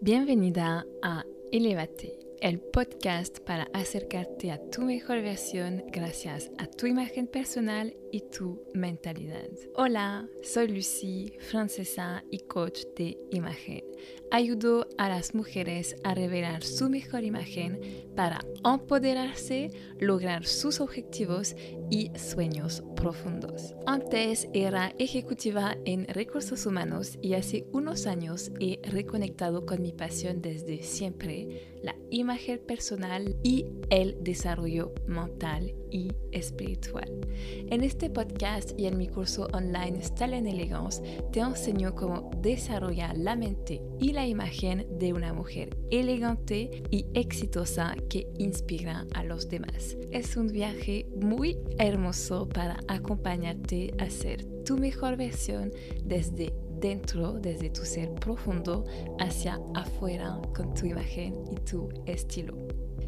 Bienvenida a Elevate, el podcast para acercarte a tu mejor versión gracias a tu imagen personal y tu mentalidad. Hola, soy Lucy, francesa y coach de imagen. Ayudo a las mujeres a revelar su mejor imagen para empoderarse, lograr sus objetivos y sueños profundos. Antes era ejecutiva en recursos humanos y hace unos años he reconectado con mi pasión desde siempre, la imagen personal y el desarrollo mental y espiritual. En este podcast y en mi curso online Style Elegance te enseño cómo desarrollar la mente y la imagen de una mujer elegante y exitosa que inspira a los demás. Es un viaje muy hermoso para acompañarte a ser tu mejor versión desde dentro, desde tu ser profundo, hacia afuera con tu imagen y tu estilo.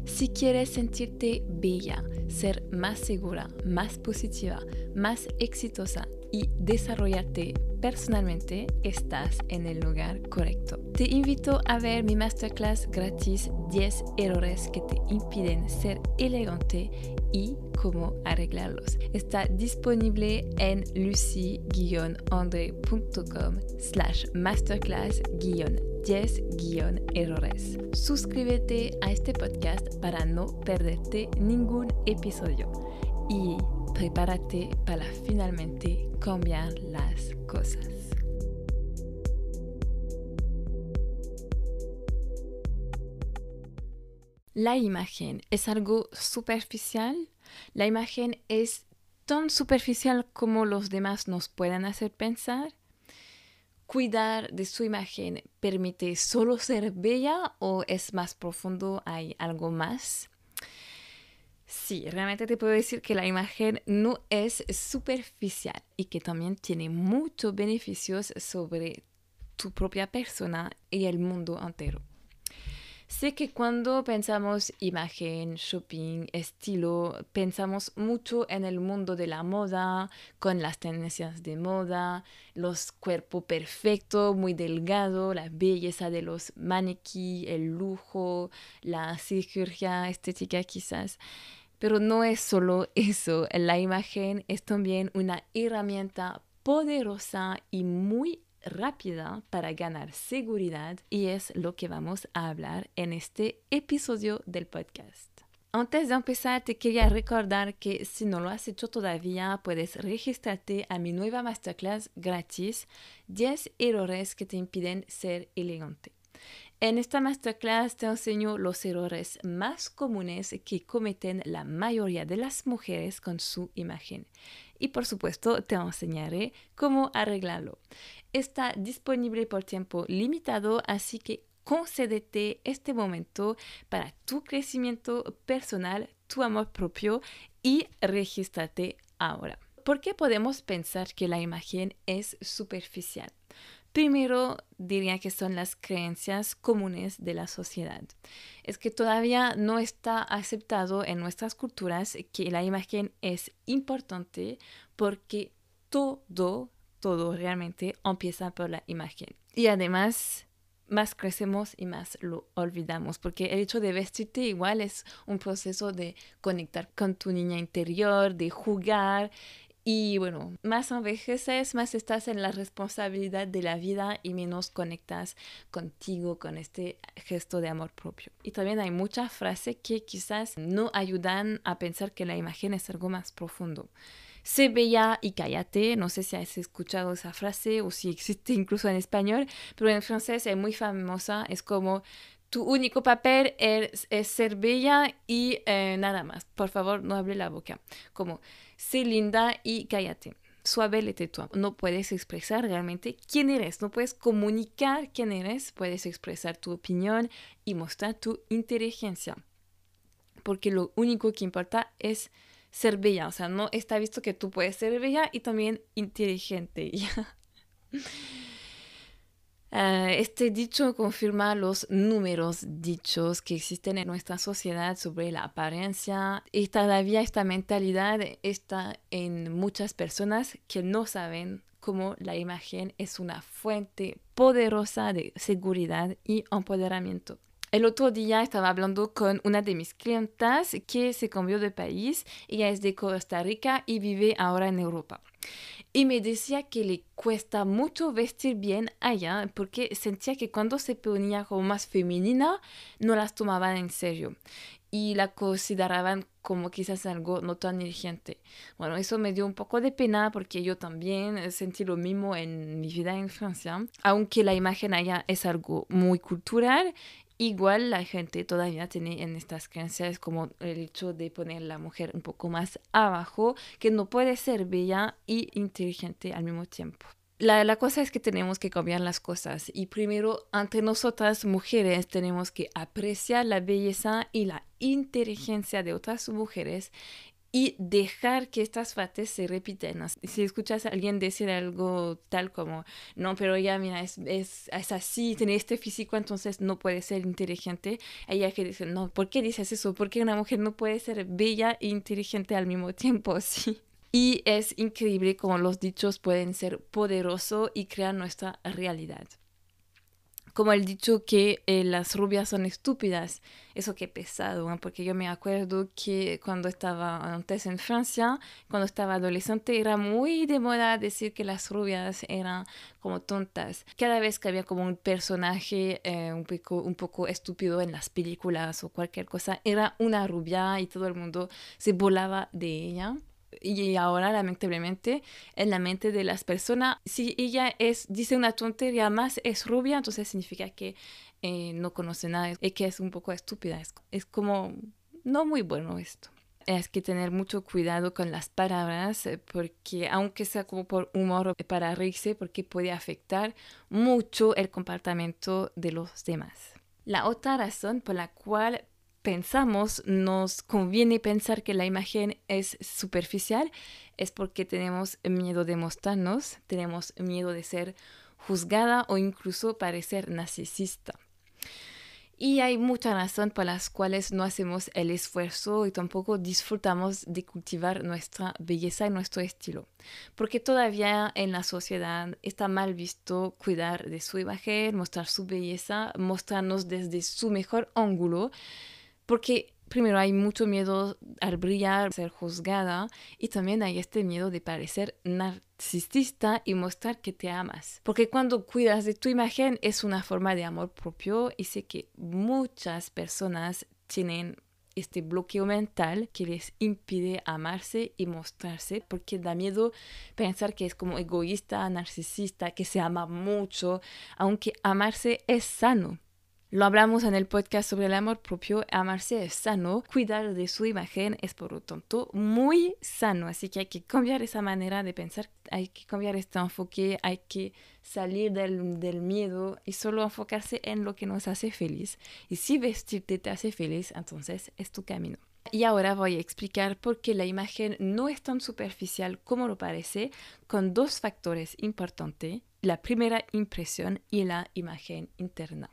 Si quieres sentirte bella, ser más segura, más positiva, más exitosa y desarrollarte personalmente, estás en el lugar correcto. Te invito a ver mi masterclass gratis 10 errores que te impiden ser elegante y cómo arreglarlos. Está disponible en lucy-andre.com slash masterclass-10-errores. Suscríbete a este podcast para no perderte ningún episodio y prepárate para finalmente cambiar las cosas. La imagen es algo superficial. La imagen es tan superficial como los demás nos puedan hacer pensar. Cuidar de su imagen permite solo ser bella o es más profundo, hay algo más. Sí, realmente te puedo decir que la imagen no es superficial y que también tiene muchos beneficios sobre tu propia persona y el mundo entero. Sé que cuando pensamos imagen, shopping, estilo, pensamos mucho en el mundo de la moda, con las tendencias de moda, los cuerpos perfectos, muy delgados, la belleza de los maniquí, el lujo, la cirugía estética quizás. Pero no es solo eso, la imagen es también una herramienta poderosa y muy rápida para ganar seguridad y es lo que vamos a hablar en este episodio del podcast. Antes de empezar, te quería recordar que si no lo has hecho todavía, puedes registrarte a mi nueva masterclass gratis 10 errores que te impiden ser elegante. En esta masterclass te enseño los errores más comunes que cometen la mayoría de las mujeres con su imagen. Y por supuesto te enseñaré cómo arreglarlo. Está disponible por tiempo limitado, así que concédete este momento para tu crecimiento personal, tu amor propio y regístrate ahora. ¿Por qué podemos pensar que la imagen es superficial? Primero diría que son las creencias comunes de la sociedad. Es que todavía no está aceptado en nuestras culturas que la imagen es importante porque todo, todo realmente empieza por la imagen. Y además, más crecemos y más lo olvidamos, porque el hecho de vestirte igual es un proceso de conectar con tu niña interior, de jugar y bueno, más envejeces, más estás en la responsabilidad de la vida y menos conectas contigo con este gesto de amor propio. Y también hay muchas frases que quizás no ayudan a pensar que la imagen es algo más profundo. Sé bella y cállate. No sé si has escuchado esa frase o si existe incluso en español, pero en francés es muy famosa. Es como tu único papel es, ser bella y eh, nada más. Por favor, no hable la boca. Como sé linda y cállate. Suave le. No puedes expresar realmente quién eres. No puedes comunicar quién eres. Puedes expresar tu opinión y mostrar tu inteligencia. Porque lo único que importa es ser bella. O sea, no está visto que tú puedes ser bella y también inteligente. Eh, este dicho confirma los números dichos que existen en nuestra sociedad sobre la apariencia y todavía esta mentalidad está en muchas personas que no saben cómo la imagen es una fuente poderosa de seguridad y empoderamiento. El otro día estaba hablando con una de mis clientas que se cambió de país. Ella es de Costa Rica y vive ahora en Europa. Y me decía que le cuesta mucho vestir bien allá porque sentía que cuando se ponía como más femenina no las tomaban en serio y la consideraban como quizás algo no tan inteligente. Bueno, eso me dio un poco de pena porque yo también sentí lo mismo en mi vida en Francia, aunque la imagen allá es algo muy cultural Igual la gente todavía tiene en estas creencias como el hecho de poner la mujer un poco más abajo, que no puede ser bella y inteligente al mismo tiempo. La, la, cosa es que tenemos que cambiar las cosas y primero entre nosotras mujeres tenemos que apreciar la belleza y la inteligencia de otras mujeres y dejar que estas fases se repiten. Si escuchas a alguien decir algo tal como, no, pero ya, mira, es, es, es así, tiene este físico, entonces no puede ser inteligente, ella que dice, no, ¿por qué dices eso? ¿Por qué una mujer no puede ser bella e inteligente al mismo tiempo? Sí. Y es increíble cómo los dichos pueden ser poderosos y crear nuestra realidad como el dicho que eh, las rubias son estúpidas. Eso que pesado, porque yo me acuerdo que cuando estaba antes en Francia, cuando estaba adolescente, era muy de moda decir que las rubias eran como tontas. Cada vez que había como un personaje eh, un, poco, un poco estúpido en las películas o cualquier cosa, era una rubia y todo el mundo se volaba de ella y ahora lamentablemente en la mente de las personas, si ella es, dice una tontería más, es rubia, entonces significa que eh, no conoce nada y que es un poco estúpida. Es, es como no muy bueno esto. Es que tener mucho cuidado con las palabras eh, porque aunque sea como por humor para reírse, porque puede afectar mucho el comportamiento de los demás. La otra razón por la cual pensamos, nos conviene pensar que la imagen es superficial, es porque tenemos miedo de mostrarnos, tenemos miedo de ser juzgada o incluso parecer narcisista. Y hay muchas razones por las cuales no hacemos el esfuerzo y tampoco disfrutamos de cultivar nuestra belleza y nuestro estilo. Porque todavía en la sociedad está mal visto cuidar de su imagen, mostrar su belleza, mostrarnos desde su mejor ángulo porque primero hay mucho miedo al brillar, ser juzgada, y también hay este miedo de parecer narcisista y mostrar que te amas. Porque cuando cuidas de tu imagen es una forma de amor propio y sé que muchas personas tienen este bloqueo mental que les impide amarse y mostrarse porque da miedo pensar que es como egoísta, narcisista, que se ama mucho, aunque amarse es sano. Lo hablamos en el podcast sobre el amor propio. Amarse es sano. Cuidar de su imagen es, por lo tanto, muy sano. Así que hay que cambiar esa manera de pensar. Hay que cambiar este enfoque. Hay que salir del, del miedo y solo enfocarse en lo que nos hace feliz. Y si vestirte te hace feliz, entonces es tu camino. Y ahora voy a explicar por qué la imagen no es tan superficial como lo parece, con dos factores importantes, la primera impresión y la imagen interna.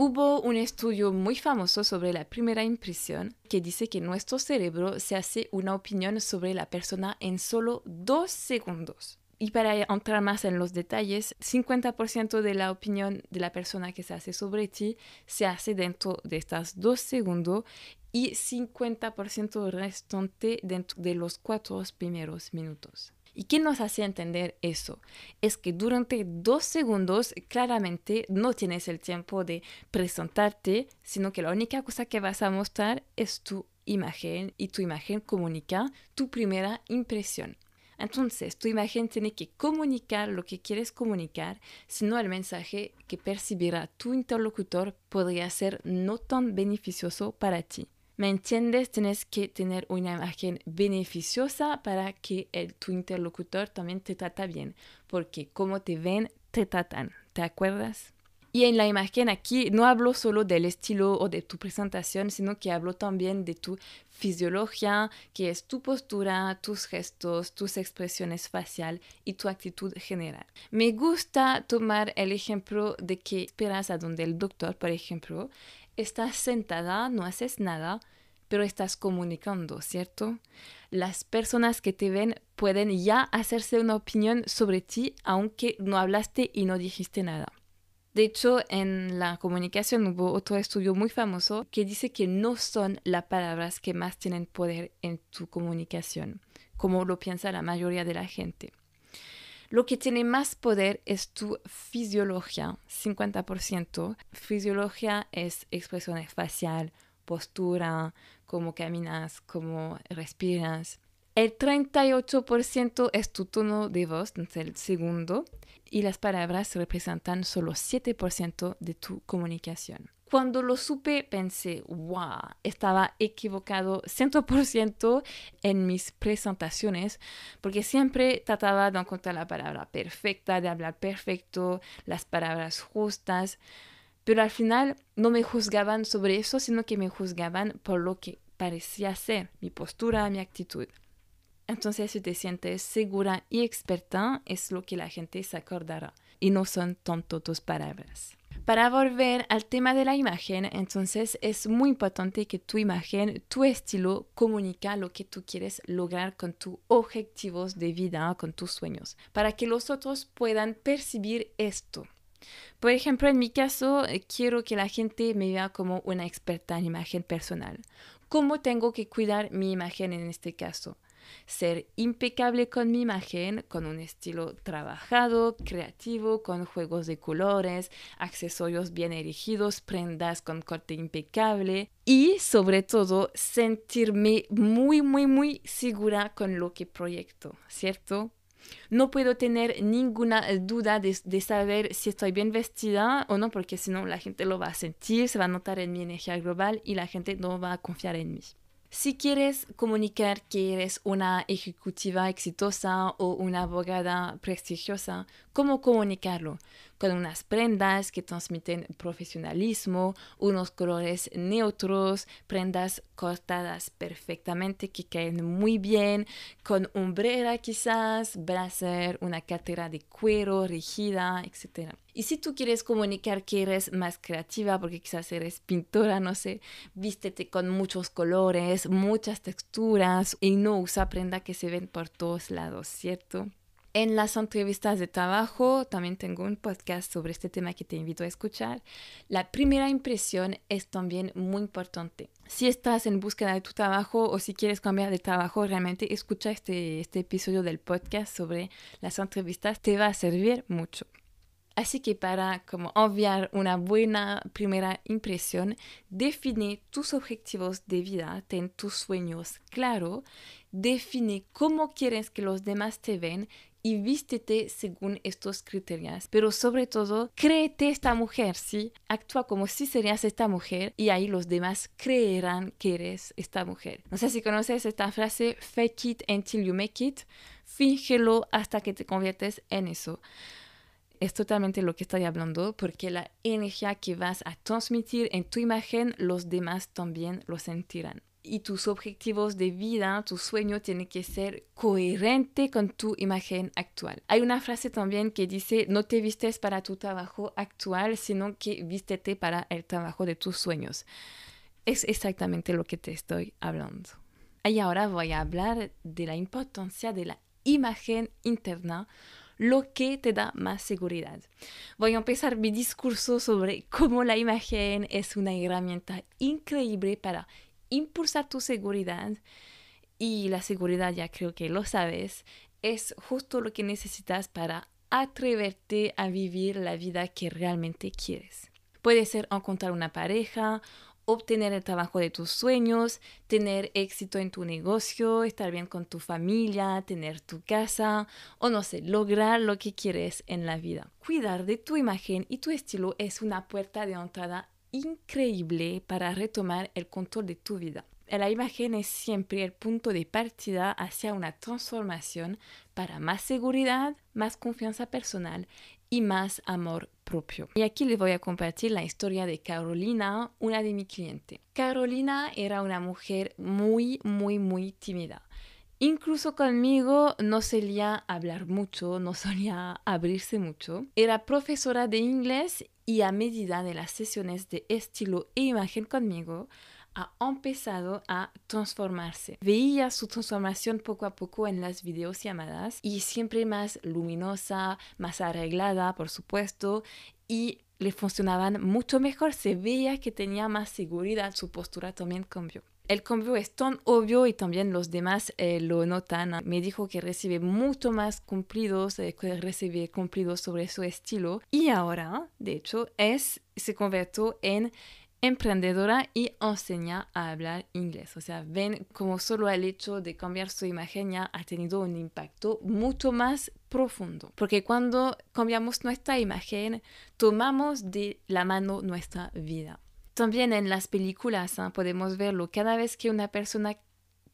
Hubo un estudio muy famoso sobre la primera impresión que dice que nuestro cerebro se hace una opinión sobre la persona en solo dos segundos. Y para entrar más en los detalles, 50% de la opinión de la persona que se hace sobre ti se hace dentro de estos dos segundos y 50% restante dentro de los cuatro primeros minutos. ¿Y qué nos hace entender eso? Es que durante dos segundos claramente no tienes el tiempo de presentarte, sino que la única cosa que vas a mostrar es tu imagen y tu imagen comunica tu primera impresión. Entonces, tu imagen tiene que comunicar lo que quieres comunicar, si no el mensaje que percibirá tu interlocutor podría ser no tan beneficioso para ti. ¿Me entiendes? Tienes que tener una imagen beneficiosa para que el, tu interlocutor también te trata bien, porque como te ven, te tratan. ¿Te acuerdas? Y en la imagen aquí no hablo solo del estilo o de tu presentación, sino que hablo también de tu fisiología, que es tu postura, tus gestos, tus expresiones faciales y tu actitud general. Me gusta tomar el ejemplo de que esperas a donde el doctor, por ejemplo, estás sentada, no haces nada, pero estás comunicando, ¿cierto? Las personas que te ven pueden ya hacerse una opinión sobre ti aunque no hablaste y no dijiste nada. De hecho, en la comunicación hubo otro estudio muy famoso que dice que no son las palabras que más tienen poder en tu comunicación, como lo piensa la mayoría de la gente. Lo que tiene más poder es tu fisiología, 50%. Fisiología es expresión facial, postura, cómo caminas, cómo respiras. El 38% es tu tono de voz, el segundo, y las palabras representan solo 7% de tu comunicación. Cuando lo supe pensé, wow, estaba equivocado 100% en mis presentaciones, porque siempre trataba de encontrar la palabra perfecta, de hablar perfecto, las palabras justas, pero al final no me juzgaban sobre eso, sino que me juzgaban por lo que parecía ser, mi postura, mi actitud. Entonces, si te sientes segura y experta, es lo que la gente se acordará y no son tanto tus palabras. Para volver al tema de la imagen, entonces es muy importante que tu imagen, tu estilo, comunica lo que tú quieres lograr con tus objetivos de vida, con tus sueños, para que los otros puedan percibir esto. Por ejemplo, en mi caso, eh, quiero que la gente me vea como una experta en imagen personal. ¿Cómo tengo que cuidar mi imagen en este caso? Ser impecable con mi imagen, con un estilo trabajado, creativo, con juegos de colores, accesorios bien erigidos, prendas con corte impecable y sobre todo sentirme muy, muy, muy segura con lo que proyecto, ¿cierto? No puedo tener ninguna duda de, de, saber si estoy bien vestida o no, porque si no la gente lo va a sentir, se va a notar en mi energía global y la gente no va a confiar en mí. Si quieres comunicar que eres una ejecutiva exitosa o una abogada prestigiosa, ¿cómo comunicarlo? Con unas prendas que transmiten profesionalismo, unos colores neutros, prendas cortadas perfectamente que caen muy bien, con umbrera quizás, blazer, una cartera de cuero rígida, etc. Y si tú quieres comunicar que eres más creativa, porque quizás eres pintora, no sé, vístete con muchos colores, muchas texturas y no usa prenda que se ven por todos lados, ¿cierto? En las entrevistas de trabajo, también tengo un podcast sobre este tema que te invito a escuchar. La primera impresión es también muy importante. Si estás en búsqueda de tu trabajo o si quieres cambiar de trabajo, realmente escucha este, este episodio del podcast sobre las entrevistas, te va a servir mucho. Así que para como obviar una buena primera impresión, define tus objetivos de vida, ten tus sueños claro, define cómo quieres que los demás te ven y vístete según estos criterios. Pero sobre todo, créete esta mujer, ¿sí? Actúa como si serías esta mujer y ahí los demás creerán que eres esta mujer. No sé si conoces esta frase, fake it until you make it. Fíngelo hasta que te conviertes en eso es totalmente lo que estoy hablando, porque la energía que vas a transmitir en tu imagen, los demás también lo sentirán. Y tus objetivos de vida, tu sueño tiene que ser coherente con tu imagen actual. Hay una frase también que dice, no te vistes para tu trabajo actual, sino que vístete para el trabajo de tus sueños. Es exactamente lo que te estoy hablando. Y ahora voy a hablar de la importancia de la imagen interna lo que te da más seguridad. Voy a empezar mi discurso sobre cómo la imagen es una herramienta increíble para impulsar tu seguridad y la seguridad, ya creo que lo sabes, es justo lo que necesitas para atreverte a vivir la vida que realmente quieres. Puede ser encontrar una pareja obtener el trabajo de tus sueños, tener éxito en tu negocio, estar bien con tu familia, tener tu casa o no sé, lograr lo que quieres en la vida. Cuidar de tu imagen y tu estilo es una puerta de entrada increíble para retomar el control de tu vida. La imagen es siempre el punto de partida hacia una transformación para más seguridad, más confianza personal y más amor propio. Y aquí les voy a compartir la historia de Carolina, una de mis clientes. Carolina era una mujer muy, muy, muy tímida. Incluso conmigo no solía hablar mucho, no solía abrirse mucho. Era profesora de inglés y a medida de las sesiones de estilo e imagen conmigo, ha empezado a transformarse. Veía su transformación poco a poco en las videollamadas y siempre más luminosa, más arreglada, por supuesto, y le funcionaban mucho mejor. Se veía que tenía más seguridad, su postura también cambió. El cambio es tan obvio y también los demás eh, lo notan. Me dijo que recibe mucho más cumplidos, eh, que recibe cumplidos sobre su estilo y ahora, de hecho, es, se convirtió en emprendedora y enseña a hablar inglés. O sea, ven como solo el hecho de cambiar su imagen ya ha tenido un impacto mucho más profundo. Porque cuando cambiamos nuestra imagen, tomamos de la mano nuestra vida. También en las películas ¿ah? podemos verlo. Cada vez que una persona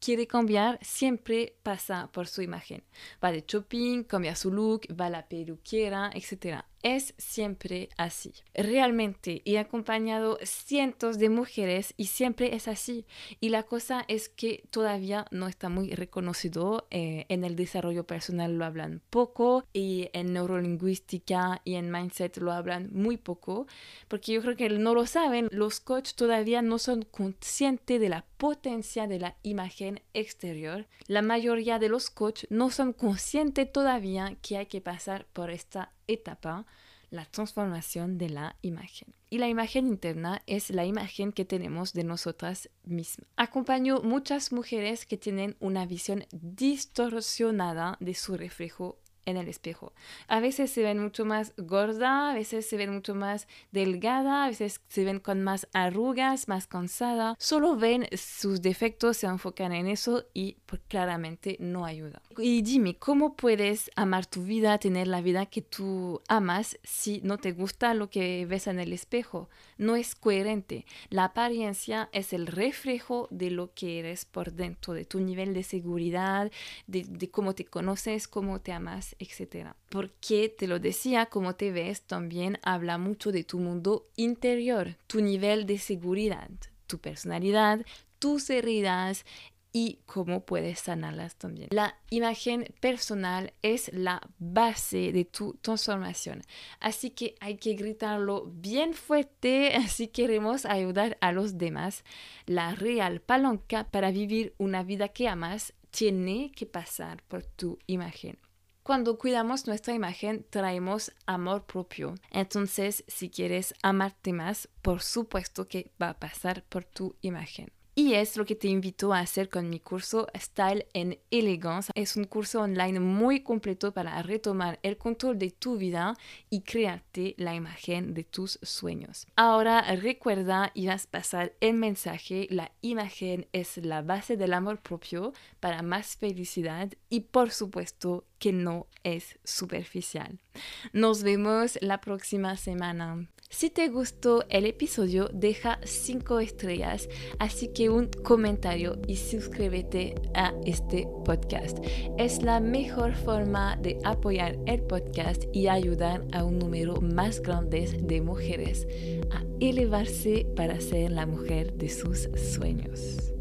quiere cambiar, siempre pasa por su imagen. Va de shopping, cambia su look, va a la peluquera, etc es siempre así. Realmente he acompañado cientos de mujeres y siempre es así. Y la cosa es que todavía no está muy reconocido. Eh, en el desarrollo personal lo hablan poco y en neurolingüística y en mindset lo hablan muy poco. Porque yo creo que no lo saben. Los coaches todavía no son conscientes de la potencia de la imagen exterior. La mayoría de los coaches no son conscientes todavía que hay que pasar por esta etapa, la transformación de la imagen. Y la imagen interna es la imagen que tenemos de nosotras mismas. Acompaño muchas mujeres que tienen una visión distorsionada de su reflejo en el espejo. A veces se ven mucho más gorda, a veces se ven mucho más delgada, a veces se ven con más arrugas, más cansada. Solo ven sus defectos, se enfocan en eso y pues, claramente no ayuda. Y dime, ¿cómo puedes amar tu vida, tener la vida que tú amas si no te gusta lo que ves en el espejo? No es coherente. La apariencia es el reflejo de lo que eres por dentro, de tu nivel de seguridad, de, de cómo te conoces, cómo te amas etcétera. Porque te lo decía, como te ves también habla mucho de tu mundo interior, tu nivel de seguridad, tu personalidad, tus heridas y cómo puedes sanarlas también. La imagen personal es la base de tu transformación, así que hay que gritarlo bien fuerte si queremos ayudar a los demás. La real palanca para vivir una vida que amas tiene que pasar por tu imagen. Cuando cuidamos nuestra imagen, traemos amor propio. Entonces, si quieres amarte más, por supuesto que va a pasar por tu imagen. Y es lo que te invito a hacer con mi curso Style en Elegance. Es un curso online muy completo para retomar el control de tu vida y crearte la imagen de tus sueños. Ahora recuerda y vas a pasar el mensaje, la imagen es la base del amor propio para más felicidad y por supuesto que no es superficial. Nos vemos la próxima semana. Si te gustó el episodio, deja 5 estrellas, así que un comentario y suscríbete a este podcast. Es la mejor forma de apoyar el podcast y ayudar a un número más grande de mujeres a elevarse para ser la mujer de sus sueños.